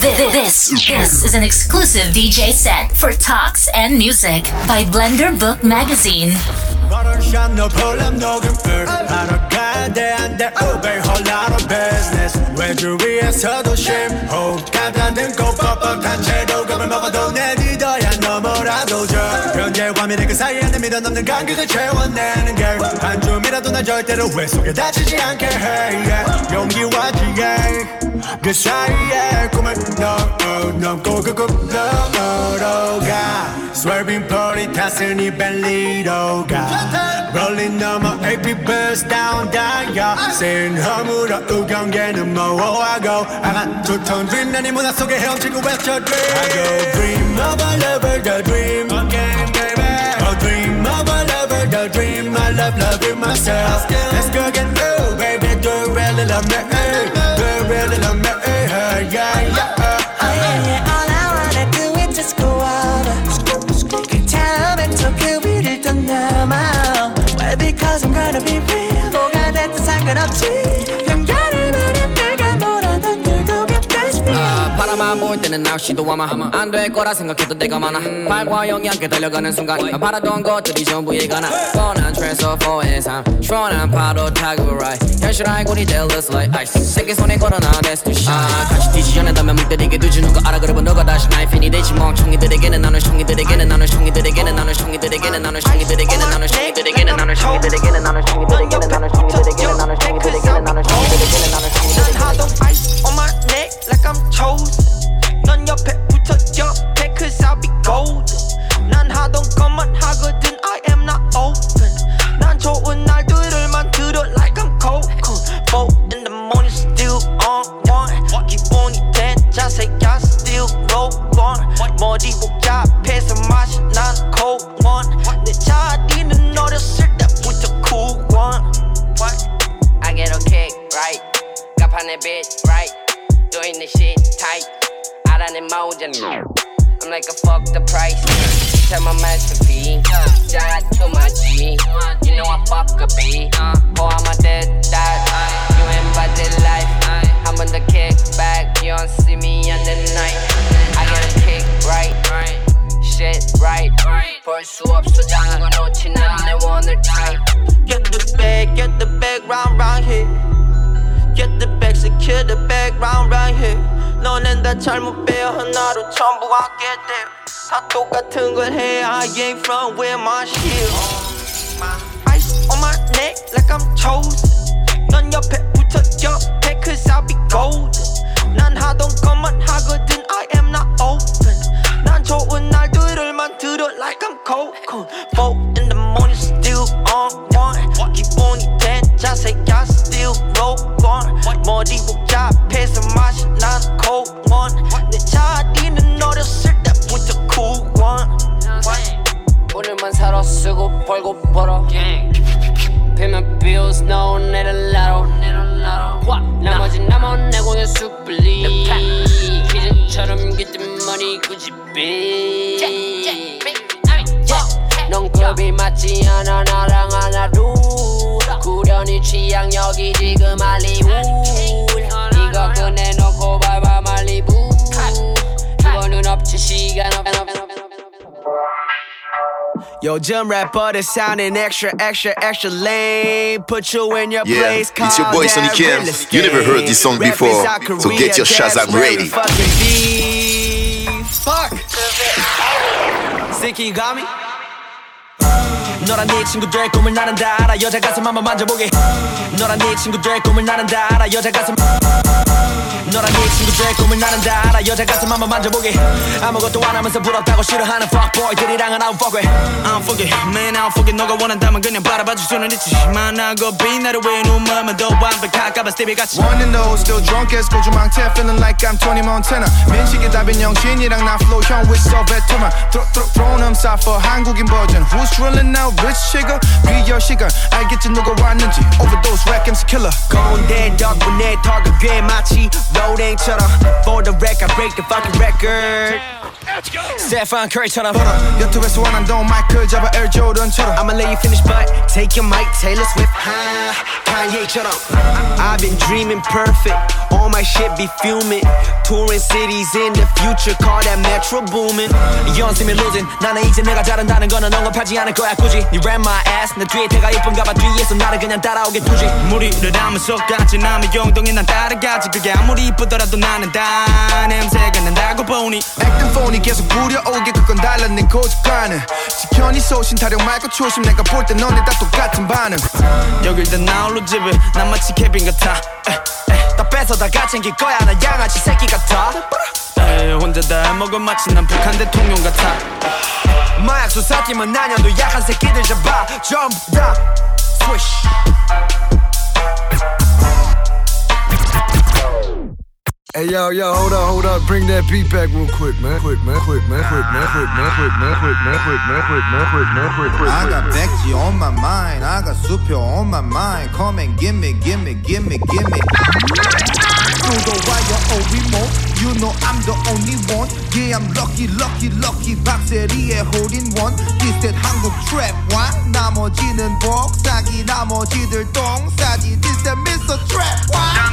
This, this is an exclusive DJ set for talks and music by Blender Book Magazine. Photoshop no pull up 녹음을 하러 가야 돼 안돼 Uber whole lot of business 외주 위에서도 심호흡 감탄등 꼭 미래 그 사이에 내 믿어 넘는 간격을 채워내는 게한 줌이라도 날 절대로 왜 속에 다치지 않게 해 yeah. 용기와 지혜 그 사이에 꿈을 넘어 넘고 그 꿈 너머로 가 Swerving 벌이 타스니 벨리로 가 Rolling 넘어 AP bus down yeah Saying 허물어 우경계는 모호하고 두톤 dream 난이 문화 속에 헤엄치고 외쳐 dream I go dream of a lover the dream again the dream. I love loving myself. Let's go get through baby do really love me 바라만 볼 때는 날 시도하마 안될 거라 생각해도 내가 많아 발과 영이 함께 달려가는 순간 아, 바라던 것들이 전부 예가나 뻔한 트랜스포의 삶 시원한 파도 타고 ride 현실 알고니 jealous like ice 세계 손에 걸어놔 that's the shine 아, 같이 뛰지 전에다면 물들이게 두주는 거 알아 그러면 너가 다시 나의 팬이 되지 멍청이들에게는 나는 총이들에게는 나는 총이들에게는 나는 총이들에게는 나는 총이들에게는 나는 총이들에게는 나는 총이들에게는 나는 총이들에게는 나는 총이들에게는 나는 총이들에게는 나는 총이들에게는 나는 난 총이들에게는 하도 ice on my neck like I'm chosen 넌 옆에 붙어 옆에 cause I'll be golden 난 하던 것만 하거든 I am not open 난 좋은 날 하나로 전부 하게 돼. 다 똑같은 걸 해. I ain't from where my shit. Ice on my neck like I'm chosen. 요즘 래퍼들 sounding extra, extra, extra lame. Put you in your Yeah, place. it's your call boy that Sonny Kim. real You never heard this song estate. before, Represent so get your Korea, Shazam that's where we ready. fucking be. Fuck. Thinking you got me? 너란 네 친구들의 꿈을 나는 다 알아 여자 가슴 한번 만져보게 너란 네 친구들의 꿈을 나는 다 알아 여자 가슴 너란 네 친구들의 꿈을 나는 다 알아 여자 가슴 한번 만져보게 아무것도 안 하면서 부럽다고 싫어하는 fuckboy들이랑은 I don't fuck with I don't fuck it man I don't fuck it 너가 원한다면 그냥 바라봐줄 수는 있지 만나고 빛나를 왜 눈물만 더 완벽할까봐 스티비 같이 One and those still drunk as 고주망태 feeling like I'm Tony Montana 민식이 답인 영신이랑 나 flow 형 with so veteran throw throw thrown them side for 한국인 버전 Who's drilling out rich chick 비열 시간 알겠지 누가 왔는지 overdose rack MC killer 건대 덕분에 턱을 꽤 마치 로딩처럼 For the record break the fucking record Stephen Curry처럼 유튜브에서 원한던 마이클 잡아 Air Jordan처럼 I'ma let you finish but take your mic Taylor Swift 하, Kanye처럼 I've been dreaming perfect All Know my shit be fuming. Touring cities in the future, call that metro booming. 연습이 losing. 나는 이제 내가 잘한다는 거는 언급하지 않을 거야 굳이. 니 ran my ass, 내 뒤에 태가 이쁜가봐 뒤에서 나를 그냥 따라오게 두지. 무리를 하면 속같이 남의 용동에 난 따라가지. 그게 아무리 이쁘더라도 나는 다 냄새가 난다고 보니. phony 계속 부려오게 그건 달랐네 고집과는 지켜니 소신 타령 말고 초심 내가 볼 때 너네 다 똑같은 반응 여길 다 나홀로 집을 난 마치 케빈 같아 에, 에, 다 뺏어 다 가 챙길 거야. 나 양아치 새끼 같아. 에, 혼자 다 먹어 마치 난 북한 대통령 같아. 마약 수사팀은 나년도 약한 새끼들 잡아. 전부 다 스위쉬 Hey yo, yo, hold up, hold up, bring that beat back real quick, man. Quick, man, quick, man, quick, man, quick, man, quick, man, quick, man, quick, man, quick, man, quick, man, quick, quick. I got Becky on my mind, I got Super on my mind. Come and gimme, gimme, gimme, gimme. Through the wire or remote, you know I'm the only one. Yeah, I'm lucky, lucky, lucky. 박세리의 one. This that 한국 trap 와 나머지는 복사기, 나머지들 똥싸지. This that Mr. Trap 와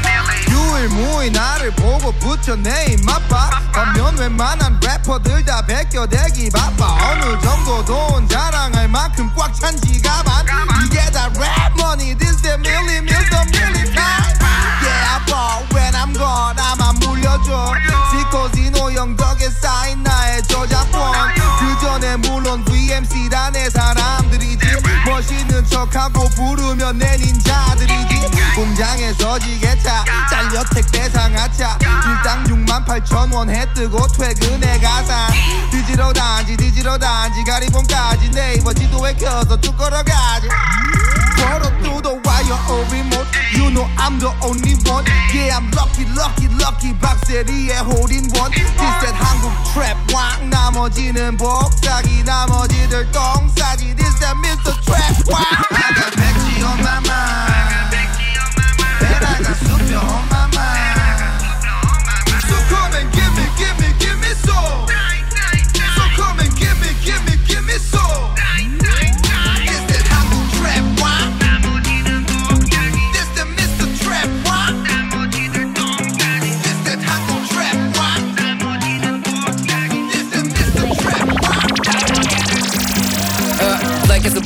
유일무이 나를 보고 붙여내 입맛봐 하면 웬만한 래퍼들 다 베껴대기 바빠 어느 정도 돈 자랑할 만큼 꽉 찬 지갑안 이게 다랩 money This the million million million time Yeah I ball I'm gone 나만 물려줘. 시코지노 영덕에 쌓인 나의 저작권. 그 전에 물론 VMC라 내 사람들이지. 멋있는 척하고 부르면 내 닌자들이지. 공장에서 지게차 잘려 택배 상하차 일당 6만 8천 원 해뜨고 퇴근해 가산 뒤지러 단지 뒤지러 단지. 가리봉까지 네이버 지도에 켜서 쭉 걸어가지. 걸어 the wire or remote. You know I'm the only Yeah I'm lucky lucky lucky 박세리의 holding one This that 한국 trap 왕 나머지는 복사기 나머지들 똥싸지 This that Mr. Trap 왕 I got 백지 on my mind And I got super on my mind So come and give me give me give me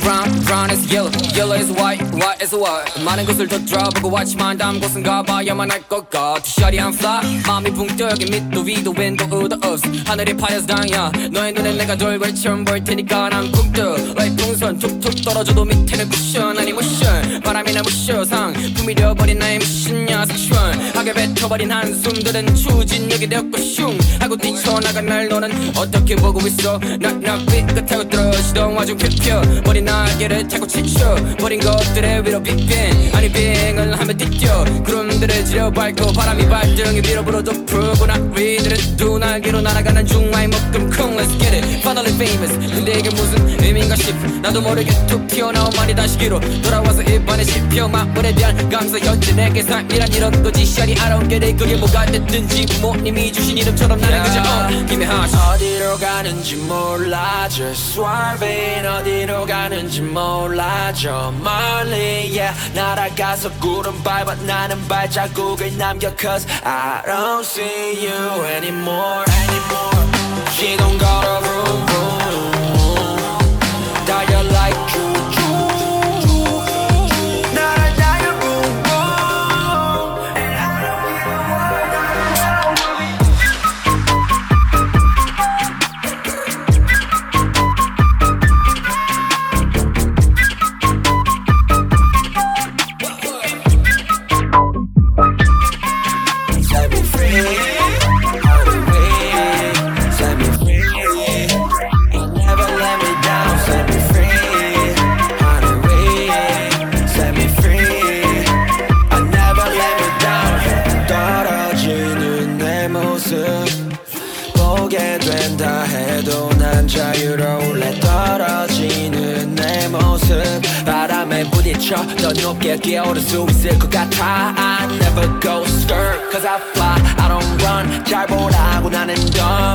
Brown, brown is yellow, yellow is white, white is white. 많은 곳을 더 들어보고 왔지만 다음 곳은 가봐야만 할 것 같아. Shawty I'm fly, 마음이 붕 뜨게 밑도 위도 윈도 우도 없어. 하늘이 파여서 당야. 너의 눈에 내가 돌걸 처음 볼 테니까 난 꿈뜨. Like 풍선 툭툭 떨어져도 밑에는 쿠션 아니 모션. 바람이 나 무쇼 상품이 되어버린 나의 미션이야 섹슈얼 하게 뱉어버린 한숨들은 추진력이 되었고 슝 하고 뛰쳐나간 날 너는 어떻게 보고 있어 나나 삐끗하고 떨어지던 와중 펴펴 버린 날개를 타고 지쳐 버린 것들의 위로 빅뱅 아니 빙을 하면 뛰뛰어 구름들을 지려 밟고 바람이 발등에 밀어 불어도 푸고 나 위들은 두 날개로 날아가는 중마의 묶음. 쿵 Let's get it. Finally famous. 근데 이게 무슨 의미인가 싶 나도 모르게 툭 튀어나온 말이 다시 기로 돌아와서 이번에 씹혀 마음에 대한 감사. 현재 내게 삶이란 이런 거지 샤리 get it 그게 뭐가 됐든지 부모님이 주신 이름처럼 나는 그저 어 김에 하시 어디로 가는지 몰라. Just swerving 어디로 가는 지 몰라 저 멀리 yeah 날아가서 구름 밟아 나는 발자국을 남겨 Cause I don't see you anymore anymore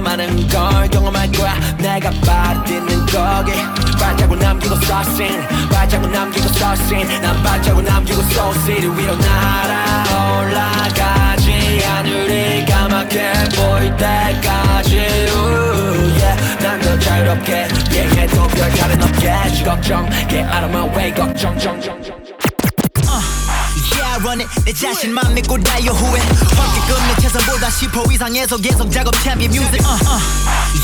많은 걸 경험할 거야. 내가 딛는 거기. 발자국 남기고 서신 발자국 남기고 서신. 난 발자국 남기고 소시를 위로 날아올라가지 하늘이 까맣게 보일 때까지. Yeah. 난더 자유롭게 yeah, 해도 별 다른 없게. 주 걱정 Get out of my way 걱정 정정 Yeah, run it. 내 자신만 믿고 다요 후회. 황금금 내 최선보다 10% 이상에서 계속 작업 챔피언 뮤직. Uh, uh.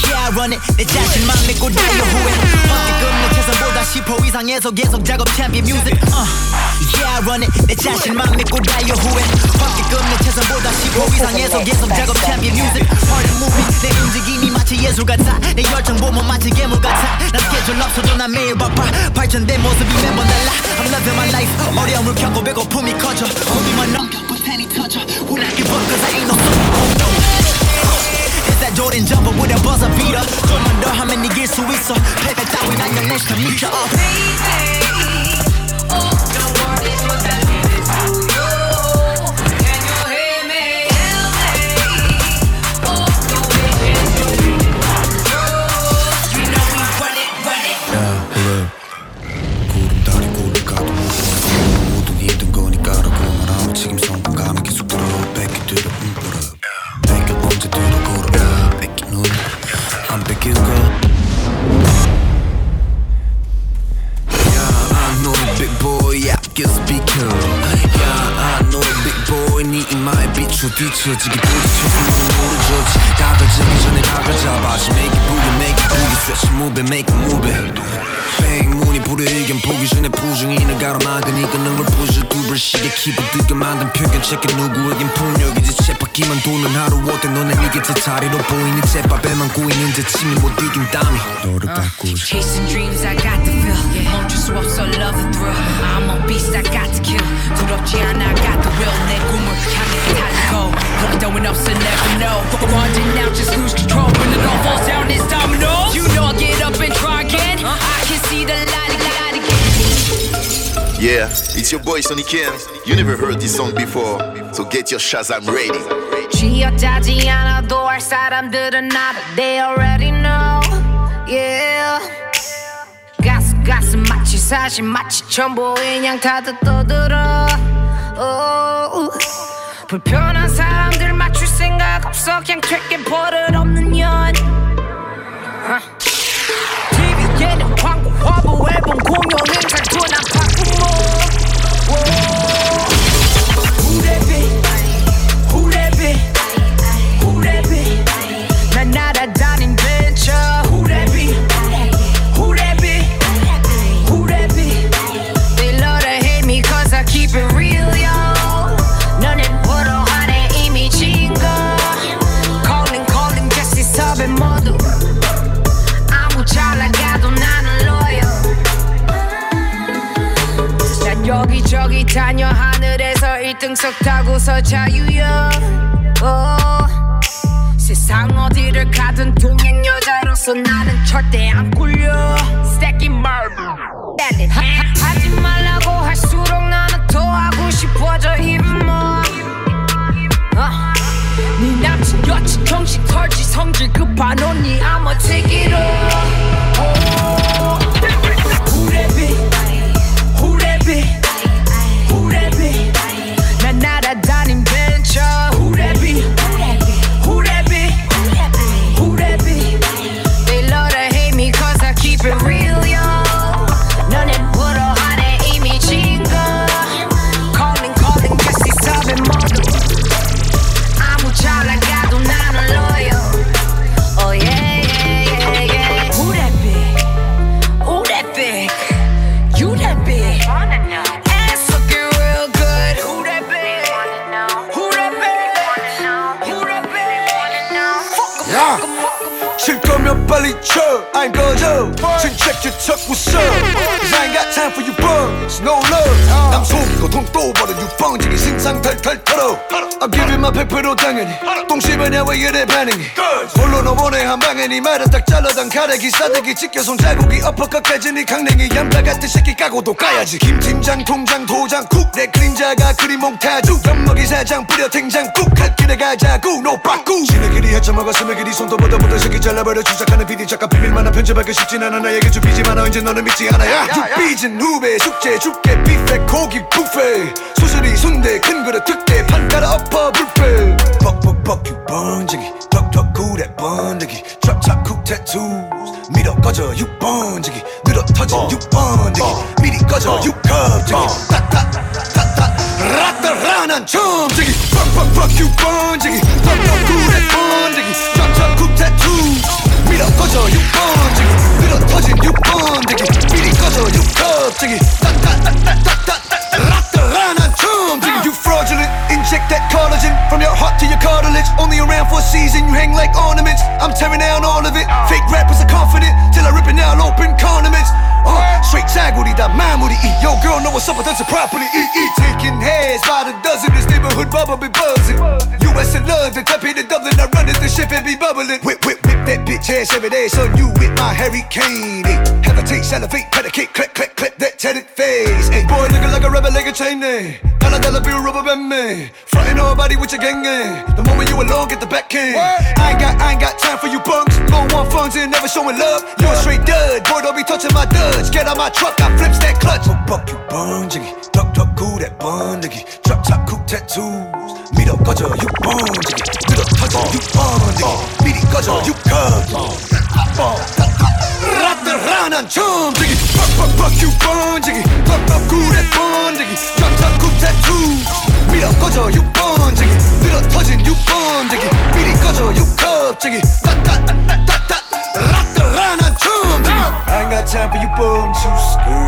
Yeah, run it. 내 자신만 믿고 다요 후회. 황금금 내 최선보다 10% 이상에서 계속 작업 챔피언 뮤직. Uh. Yeah, run it. 내 자신만 믿고 다요 후회. 황금금 내 최선보다 10% 이상에서 계속 작업 챔피언 뮤직. Moving. 내 움직임이 마치 예술 같아. 내 열정 보면 마치 괴물 같아. 난 스케줄 없어도 난 매일 바빠. 발전된 모습이 매번 달라. I'm living my life. 어려움을 겪고 배고픔이 커져. Hold Holding my knock out, but panty toucher. Would I give up? Cause I ain't no It's that Jordan jumper with a buzzer beater. Don't wonder how many years to we saw. Pay that down when I'm your next to meet you up. Baby. 만든 편견 체크 누구에겐 폭력이지 쳇바퀴만 도는 하루 어때 너는 이게 제 자리로 보이니 쳇밥에만 고이는 제 침이 못 이긴 땀이 너를 바꾸자 Chasing dreams, I got the feel. 멈출 수 없어, love the thrill. I'm a beast, I got to kill. 두렵지 않아, I got the will. 내 꿈을 향해 달리고. Hope throwing ups and never know. Wanting now, just lose control. When it all falls down, it's dominoes. You know I get up and try again. I can see the light, light again. Yeah, it's your boy Sonny Kim. You never heard this song before, so get your Shazam ready. 쥐어짜지 않아도 알 사람들은 알아 They already know Yeah 가슴 가슴 마치 사실 마치 전부 인양 다들 떠들어 oh. 불편한 사람들 맞출 생각 없어 그냥 퇴게 버릇 없는 년 TV에는 광고 화보 앨범 공연 행사 1등석 타고서 자유여 oh. 세상 어디를 가든 동양 여자로서 나는 절대 안 꿀려 하- 하- 하지 말라고 할수록 나는 더 하고 싶어져 even more 어. 네 남친 여친 정신 털지 성질 급한 언니 I'ma take it all. 가래기 싸대기 찢겨 손자국이 엎어까지 니 강냉이 얌바 같은 새끼 까고도 까야지. 김 팀장 통장 도장 쿡내 그림자가 그리 몽타주! 엿먹이 사장 뿌려 탱장국 할 길에 가자구! 노 빠꾸 지네끼리 헤쳐먹어 스매끼리 손도 보다 보다 새끼 잘라버려 주작하는 PD 작가 비밀만한 편집하기 쉽진 않아 나에게 주비지 마나 언제 너는 믿지 않아야. 삐진 후배 숙제 죽게 뷔페 고기 뷔페 수술이 순대 큰 그릇 특대 판가라 엎어 뷔페 벅벅벅 유번지기. 턱턱 구레 번지기. 촥촥 쿡 태투 밀어 꺼져 육번지기. 늘어 터진 육번지기. 미리 꺼져 육컵지기 따따따따. 라따라난 처음지기. 빡빡빡 육번지기. 턱턱 구레 번지기. 촥촥 쿡 태투 밀어 꺼져 육번지기 늘어 터진 육번지기 미리 꺼져 육컵지기 따따따따따 라따라난 처음지기 You fraudulent Inject that collagen from your heart to your cartilage Only around for a season, you hang like ornaments I'm tearing down all of it Fake rappers are confident Till I rip it out open condiments uh, Straight 자구리다 마무리 이 Yo girl know what's up with us properly 이, 이 Taking heads by the dozen This neighborhood bubble be buzzing US and London Tapping to Dublin I run it the ship and be bubbling Whip whip whip that bitch ass every day, son. You with my Harry Kane. Ay. Hesitate, salivate, predicate, click, click, click, that tatted face. Ay. Boy, looking like a rubber, like a chain. Ay. Dollar, dollar bill, rubber band man. Frontin' nobody with your gang, ay. The moment you alone, get the back end. I ain't got, I ain't got time for you punks. Don't want funds and never showing love. You a straight dud, boy, don't be touching my duds. Get out my truck, I flips that clutch. Oh, buck you bun jiggy, duck duck goo that bun jiggy, drop top coop tattoo. 밀어 꺼져 육번지기 늘어 터져 육번지기 미리 꺼져 육컵지기 라따라난 처음지기. 빡빡빡 육번지기. 턱턱 구대 번지기. 쿡 tattoos 밀어 꺼져 육번지기. 늘어 터진 육번지기. 미리 꺼져 육컵지기. 따따따따따. 라따라난 처음지기. I got time for you bums You skirt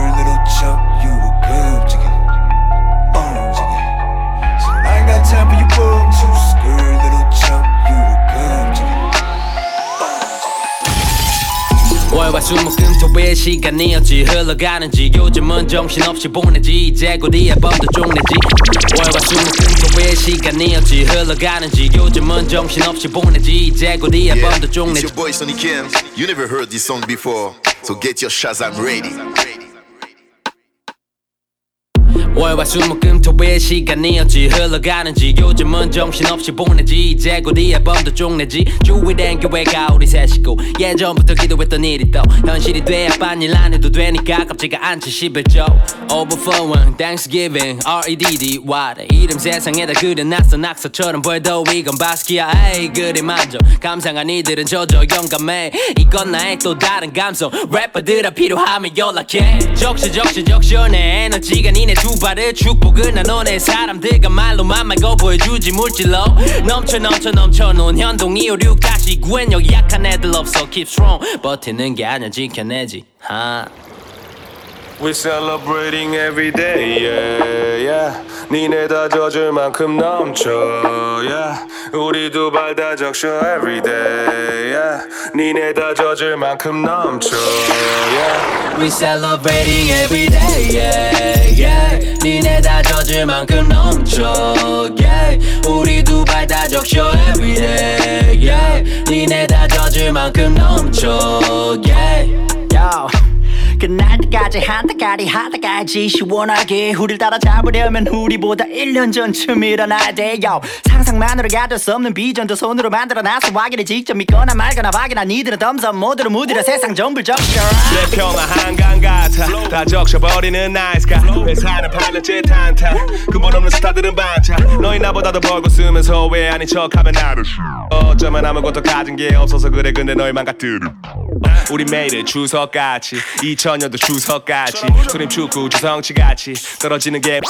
수목금토일 시간이 어찌 흘러가는지. 요즘은 정신없이 보내지. 이제 곧이 앨범도 쪽내지. 월화 수목금토일 시간이 어찌 흘러가는지. 요즘은 정신없이 보내지. 이제 곧이 Yeah, 앨범도 it's your boy Sonny Kim. You never heard this song before, so get your Shazam ready. 월화 수목금토일 시간이 어찌 흘러가는지 요즘은 정신없이 보내지. 이제 곧이 앨범도 쪽내지. 주위된 교회가 우리 셋이고 예전부터 기도했던 일이 또 현실이 돼야 빤일 안 해도 되니까 깝지가 않지. 11조 Overflowing Thanksgiving R.E.D.D. 와래. 이름 세상에다 그려놨어. 낙서처럼 벌도 이건 바스키야. 에이 그리 만족. 감상한 이들은 저저 영감해. 이건 나의 또 다른 감성. 래퍼들아 필요하면 연락해. 적시 적시 적셔 내 에너지가 니네 두 발을 축복을 나눠내 사람들과 말로만 말고 보여주지 물질로. 넘쳐 넘쳐 넘쳐 놓은 현동 256 다시 구엔 여기 약한 애들 없어. Keep strong. 버티는 게 아니야. 지켜내지. 하 We're celebrating every day, yeah, yeah. 니네 다 젖을 만큼 넘쳐, yeah. 우리 두발다 적셔 every day, yeah. 니네 다 젖을 만큼 넘쳐, yeah. We celebrating every day, yeah, yeah. 니네 다 젖을 만큼 넘쳐, yeah. 우리 두발다 적셔 every day, yeah. 니네 다 젖을 만큼 넘쳐, yeah. Yo. 끝날 때까지 한때까지 하다까지 시원하게 우릴 따라잡으려면 우리보다 1년 전쯤 일어나야 돼요. 상상만으로 가질 수 없는 비전도 손으로 만들어놔서 확인해 직접 믿거나 말거나 확인한 이들은 덤섬 모두를 무디려 세상 전부를 적셔. 내 평화 한강 같아. 다 적셔버리는 guy. 회사는 팔렸지 탄탄. 근본 없는 스타들은 반차. 너희 나보다 더 벌고 쓰면서 왜 아닌 척하면 나를 어쩌면 아무것도 가진 게 없어서 그래. 근데 너희만 같들음 우리 매일의 추석같이 2000년도 추석같이 수림 축구 주성치같이 떨어지는 게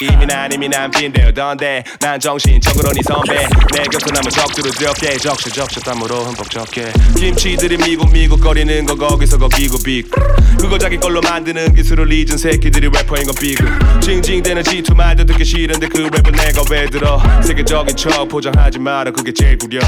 이미 난 이미 난 빈대우던데 난 정신 적으로 네 선배. 내 곁에 남은 적들을 적게 적셔 적셔 땀으로 흠뻑 적게. 김치들이 미국 미국 거리는 거 거기서 거기고 빅 그걸 자기 걸로 만드는 기술을 잊은 새끼들이 래퍼인 건 비극 징징대는 G2 말도 듣기 싫은데 그 랩을 내가 왜 들어? 세계적인 척 포장하지 마라 그게 제일 구려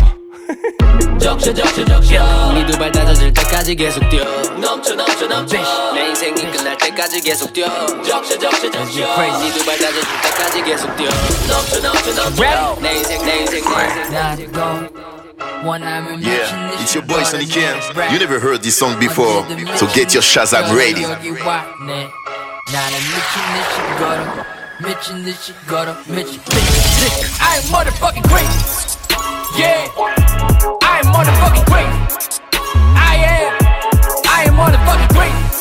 적셔 적셔 적셔 네두발 다져질 때까지 계속 뛰어 넘쳐 넘쳐 넘쳐 내 인생이 끝날 때까지 계속 뛰어 적셔 적셔 적셔 네두발 다져질 때까지 계속 뛰어 넘쳐 넘쳐 넘쳐 내 인생 내 인생 내 인생 Yeah, it's your boy Sonny Kim. You never heard this song before, so get your Shazam ready. 나는 미친 듯이 걸어 미친 듯이 걸어 미친 듯이 I am motherfucking great Yeah. I am motherfucking great. I am. I am motherfucking great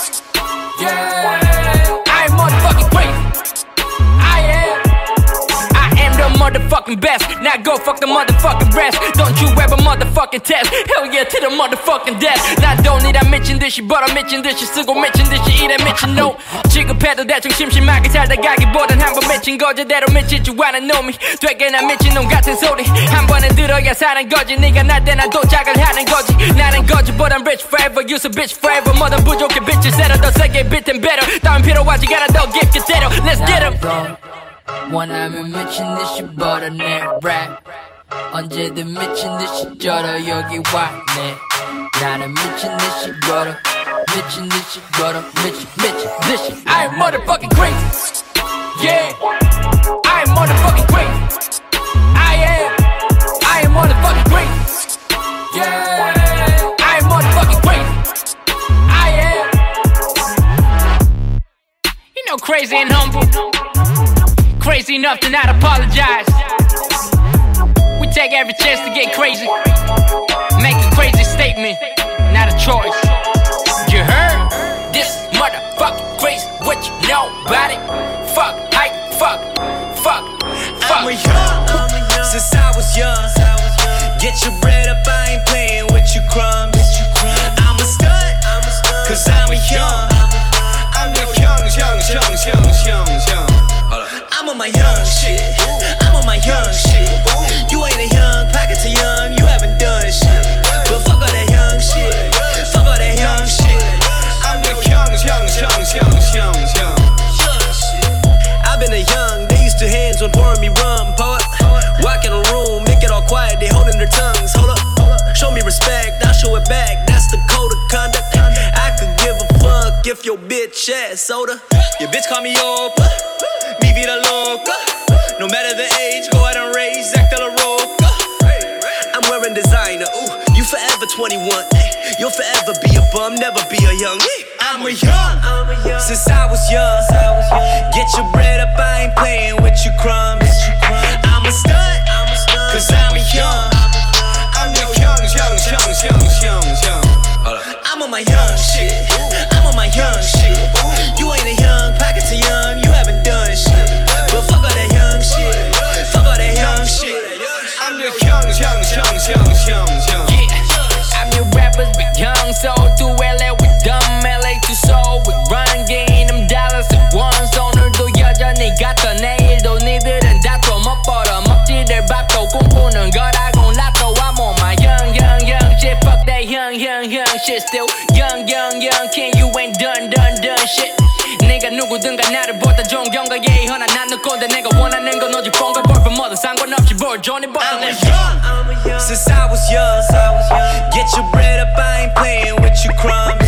motherfucking best. Now go fuck the motherfucking rest. Don't you ever motherfucking test. Hell yeah to the motherfucking death. 나 don't need a 미친 듯이 벌어 미친 듯이 쓰고 미친 듯이 일해 미친 no. 지급해도 대충 심심하게 살다 가기보단 한번 미친 거 제대로 미칠 줄 아는 놈이 되게 나 미친 놈 같은 소리 한 번에 들어야 사는 거지 네가 날 때 난 도착을 하는 거지 나는 거지보단 rich forever you a bitch forever 뭐든 부족해 bitch 새로 더 세게 beat and better 다음 필요하지 않아 더 깊게 때려 let's get 'em 원하면 미친 듯이 벌어내 랩 언제든 미친 듯이 쩔어 여기 왔네 나는 미친 듯이 걸어 미친 듯이 걸어 미친 미친 듯이 I am motherfucking crazy Yeah I am motherfucking crazy I am I am motherfucking crazy Yeah I am motherfucking crazy I am You know crazy and humble Crazy enough to not apologize. We take every chance to get crazy. Make a crazy statement, not a choice. You heard? This motherfucking crazy. What you know about it? Fuck, hype, fuck, fuck, fuck. I'm a young, since I was young. Get your bread up, I ain't playing with your crumbs. I'm a stud, cause I'm a young. My young shit. I'm on my young shit. You ain't a young, pockets are young, you haven't done shit. But fuck all that young shit. Fuck all that young shit. I'm the young, young, young, young, young, young. I've been a young, they used to hands on pouring me rum, poet. Walk in a room, make it all quiet, they holding their tongues. Hold up, show me respect, I'll show it back. That's the code of conduct. I could give a fuck if your bitch ass soda. Your bitch call me Oprah, since I was young. Get your bread up, I ain't playing with your crumbs. shit. Still young, young, young king, you ain't done, done, done shit. 내가 누구든가 나를 보다 존경과 예의 하나 나눌 건데 내가 원하는 건 오직 폰과 볼펜 뭐든 상관없이 볼 Johnny Butler Since I was young, get your bread up, I ain't playing with your crumbs.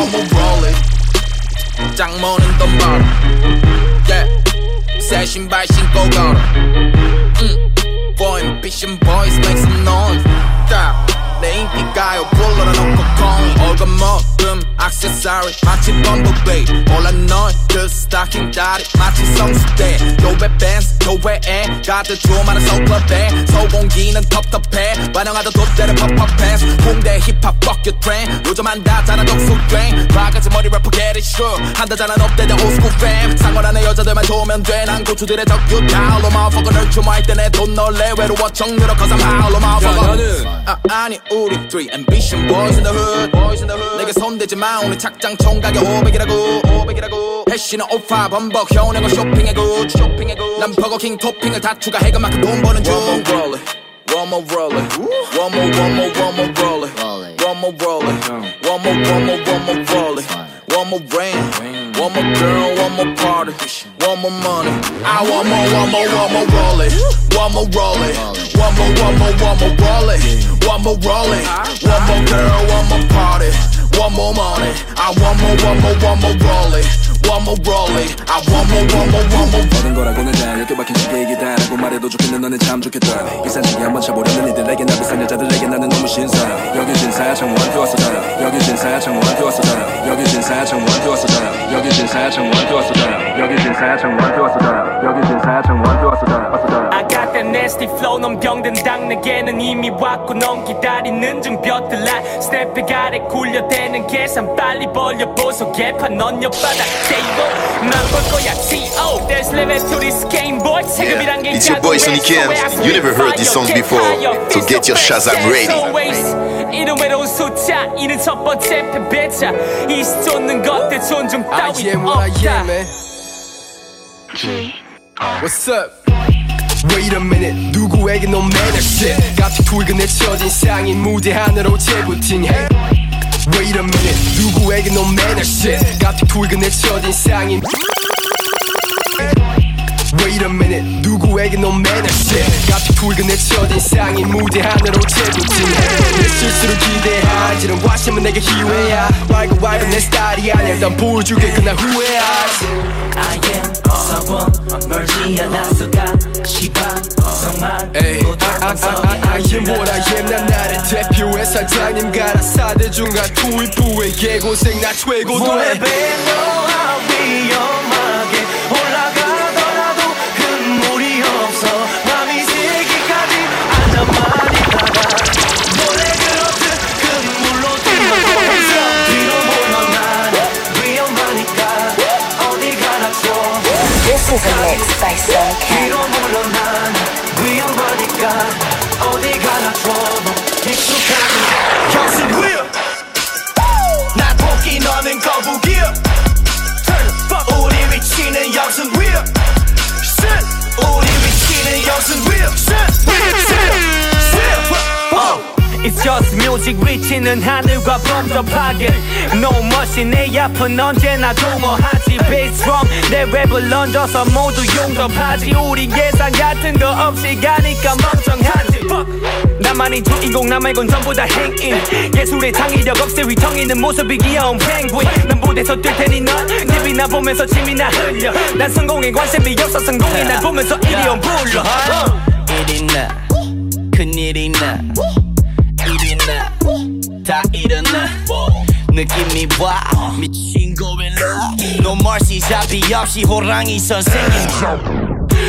one more, one more roll it. 짱 먹는 돈 벌어. Yeah. 새 신발 신고 걸어. 음. Boy, ambition boys make some noise. Stop. 내 인기가요. 불러라 놓고 공 얼굴 먹음 액세서리. 마치 범블비 올라 널그 스타킹 다리. 마치 성수대. 교회 밴스 교회에 가득 조만한 소클럽에. 소공기는 텁텁해. 반영하다 돗대를 퍽퍽패스. 홍대 힙합 fuck your trend 요즘 한다잖아 독수 꽹 바가지 머리 래퍼 get it sure. 한다잖아 업대대 올스쿨 fam. 상관 안에 여자들만 좋으면 돼난 고추들의 적유 다울로 motherfucker 널 추모할 때내 돈 놀래 외로워 정들어 cause I'm hollow motherfucker. 아, 아니 우리 three ambition boys in the hood boys in the hood 내게 손대지 마 오늘 착장 총가게 500이라고 500이라고 패시는 오파 범벅 현행어 쇼핑해 굿 쇼핑해 굿난 버거킹 토핑을 다 추가해 그만큼 돈 버는 중 One more roll it One more roll it One more one more one more roll it One more roll it One more one more one more roll it One more rain One more girl one more party One more money I want more one more one more roll One more roll One more one more one more roll One more roll it One more girl one more party One more money I want more one more one more roll One more roll it I want more one more one more. 모든 거라고는 다 이렇게 박힌 시계이기다라고 말해도 좋겠는 너는 참 좋겠다. 비싼 시계 한번 차보려는 이들에게 나 비싼 여자들에게 나는 너무 신사야 여기 신사야 창원한테 왔어 자라 여기 신사야 창원한테 왔어 자라 여기 신사야 창원한테 왔어 자라 여기 신사야 창원한테 왔어 자라 여기 신사야 창원한테 왔어 자라 여기 신사야 창원한테 왔어 자라 왔어 자라 I got that nasty flow 넌 병든 당 내게는 이미 왔고 넌 기다리는 중 벼들라 스냅백 아래 굴려대는 계산 빨리 벌려보소. 개판 넌 옆바닥 테이블 난볼 거야 T.O. There's limit to this game boy 세금이란 게 It's your boy Sonny Kim. You never heard this song before, so get your Shazam ready. 이름 외로운 숫자 이는 첫 번째 패배자 이시 쫓는 것들 존중 따위 없다. What's up? Wait a minute 누구에게 no manner shit 갑자기 붉은 쳐진 상인 무대 하나로 재부팅 해 Wait a minute 누구에게 no manner shit 갑자기 붉은 쳐진 상인 Wait a minute 누구에게 no manner shit 갑자기 붉은 쳐진 상인 무대 하나로 재부팅 해내. 실수를 기대하지는 와시면 내게 기회야. 말고 말고 내 스타일이 아니야. 난 보여주게 그날 후회하지. I am someone 멀지 않았을까 시방 성만 I, am what I am 난 나를 대표해 사장님 가라 사대 중간 투입부의 개고생 나 최고도해. 너와 위험하게 Music 위치는 하늘과 범접하게 No mercy 내 앞은 언제나 도모하지. Bass drum 내 랩을 얹어서 모두 용접하지. 우리 예상 같은 거 없이 가니까 멍청하지. 나만이 주인공 나 말곤 전부 다 행인. 예술의 창의력 없이 위텅이는 모습이 귀여운 펭귄. 난 무대에서 뛸 테니 넌 TV 나 보면서 침이 나 흘려. 난 성공에 관심이 없어 성공이 날 보면서 이리 온 불러. 일이 나 큰일이 나 일이 나 다 일어나. 느낌이 와. 미친 고릴라 No mercy 잡이 없이 호랑이 선생님.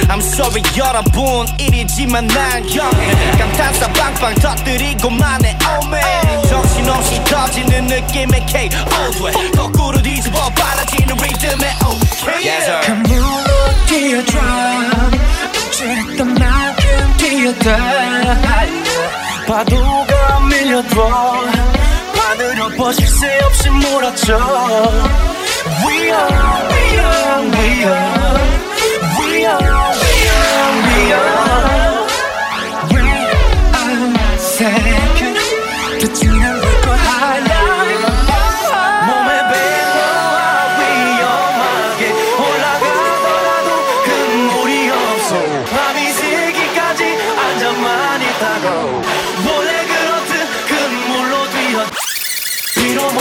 I'm sorry 여러분. 일이지만 난 경해. 감탄사 빵빵 터뜨리고만 해 Oh man 정신없이 터지는 느낌의 KO 돼. 거꾸로 뒤집어 빨라지는 리듬의 OK yes, sir. 물로 뛰어줘 찔했던 만큼 뛰어다 파도가 안 밀려도 바늘로 번질 새 없이 몰아쳐. We are, we are, we are. We are, we are, we are. We are second 빛이 날볼거 하얀 몸에 배와 위험하게 올라가더라도 그 물이 없어. 밤이 새기까지 앉아만 있다고.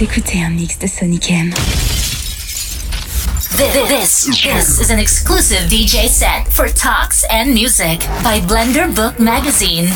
Écoutez un mix de Sonic M. This, this is an exclusive DJ set for talks and music by Blender Book Magazine.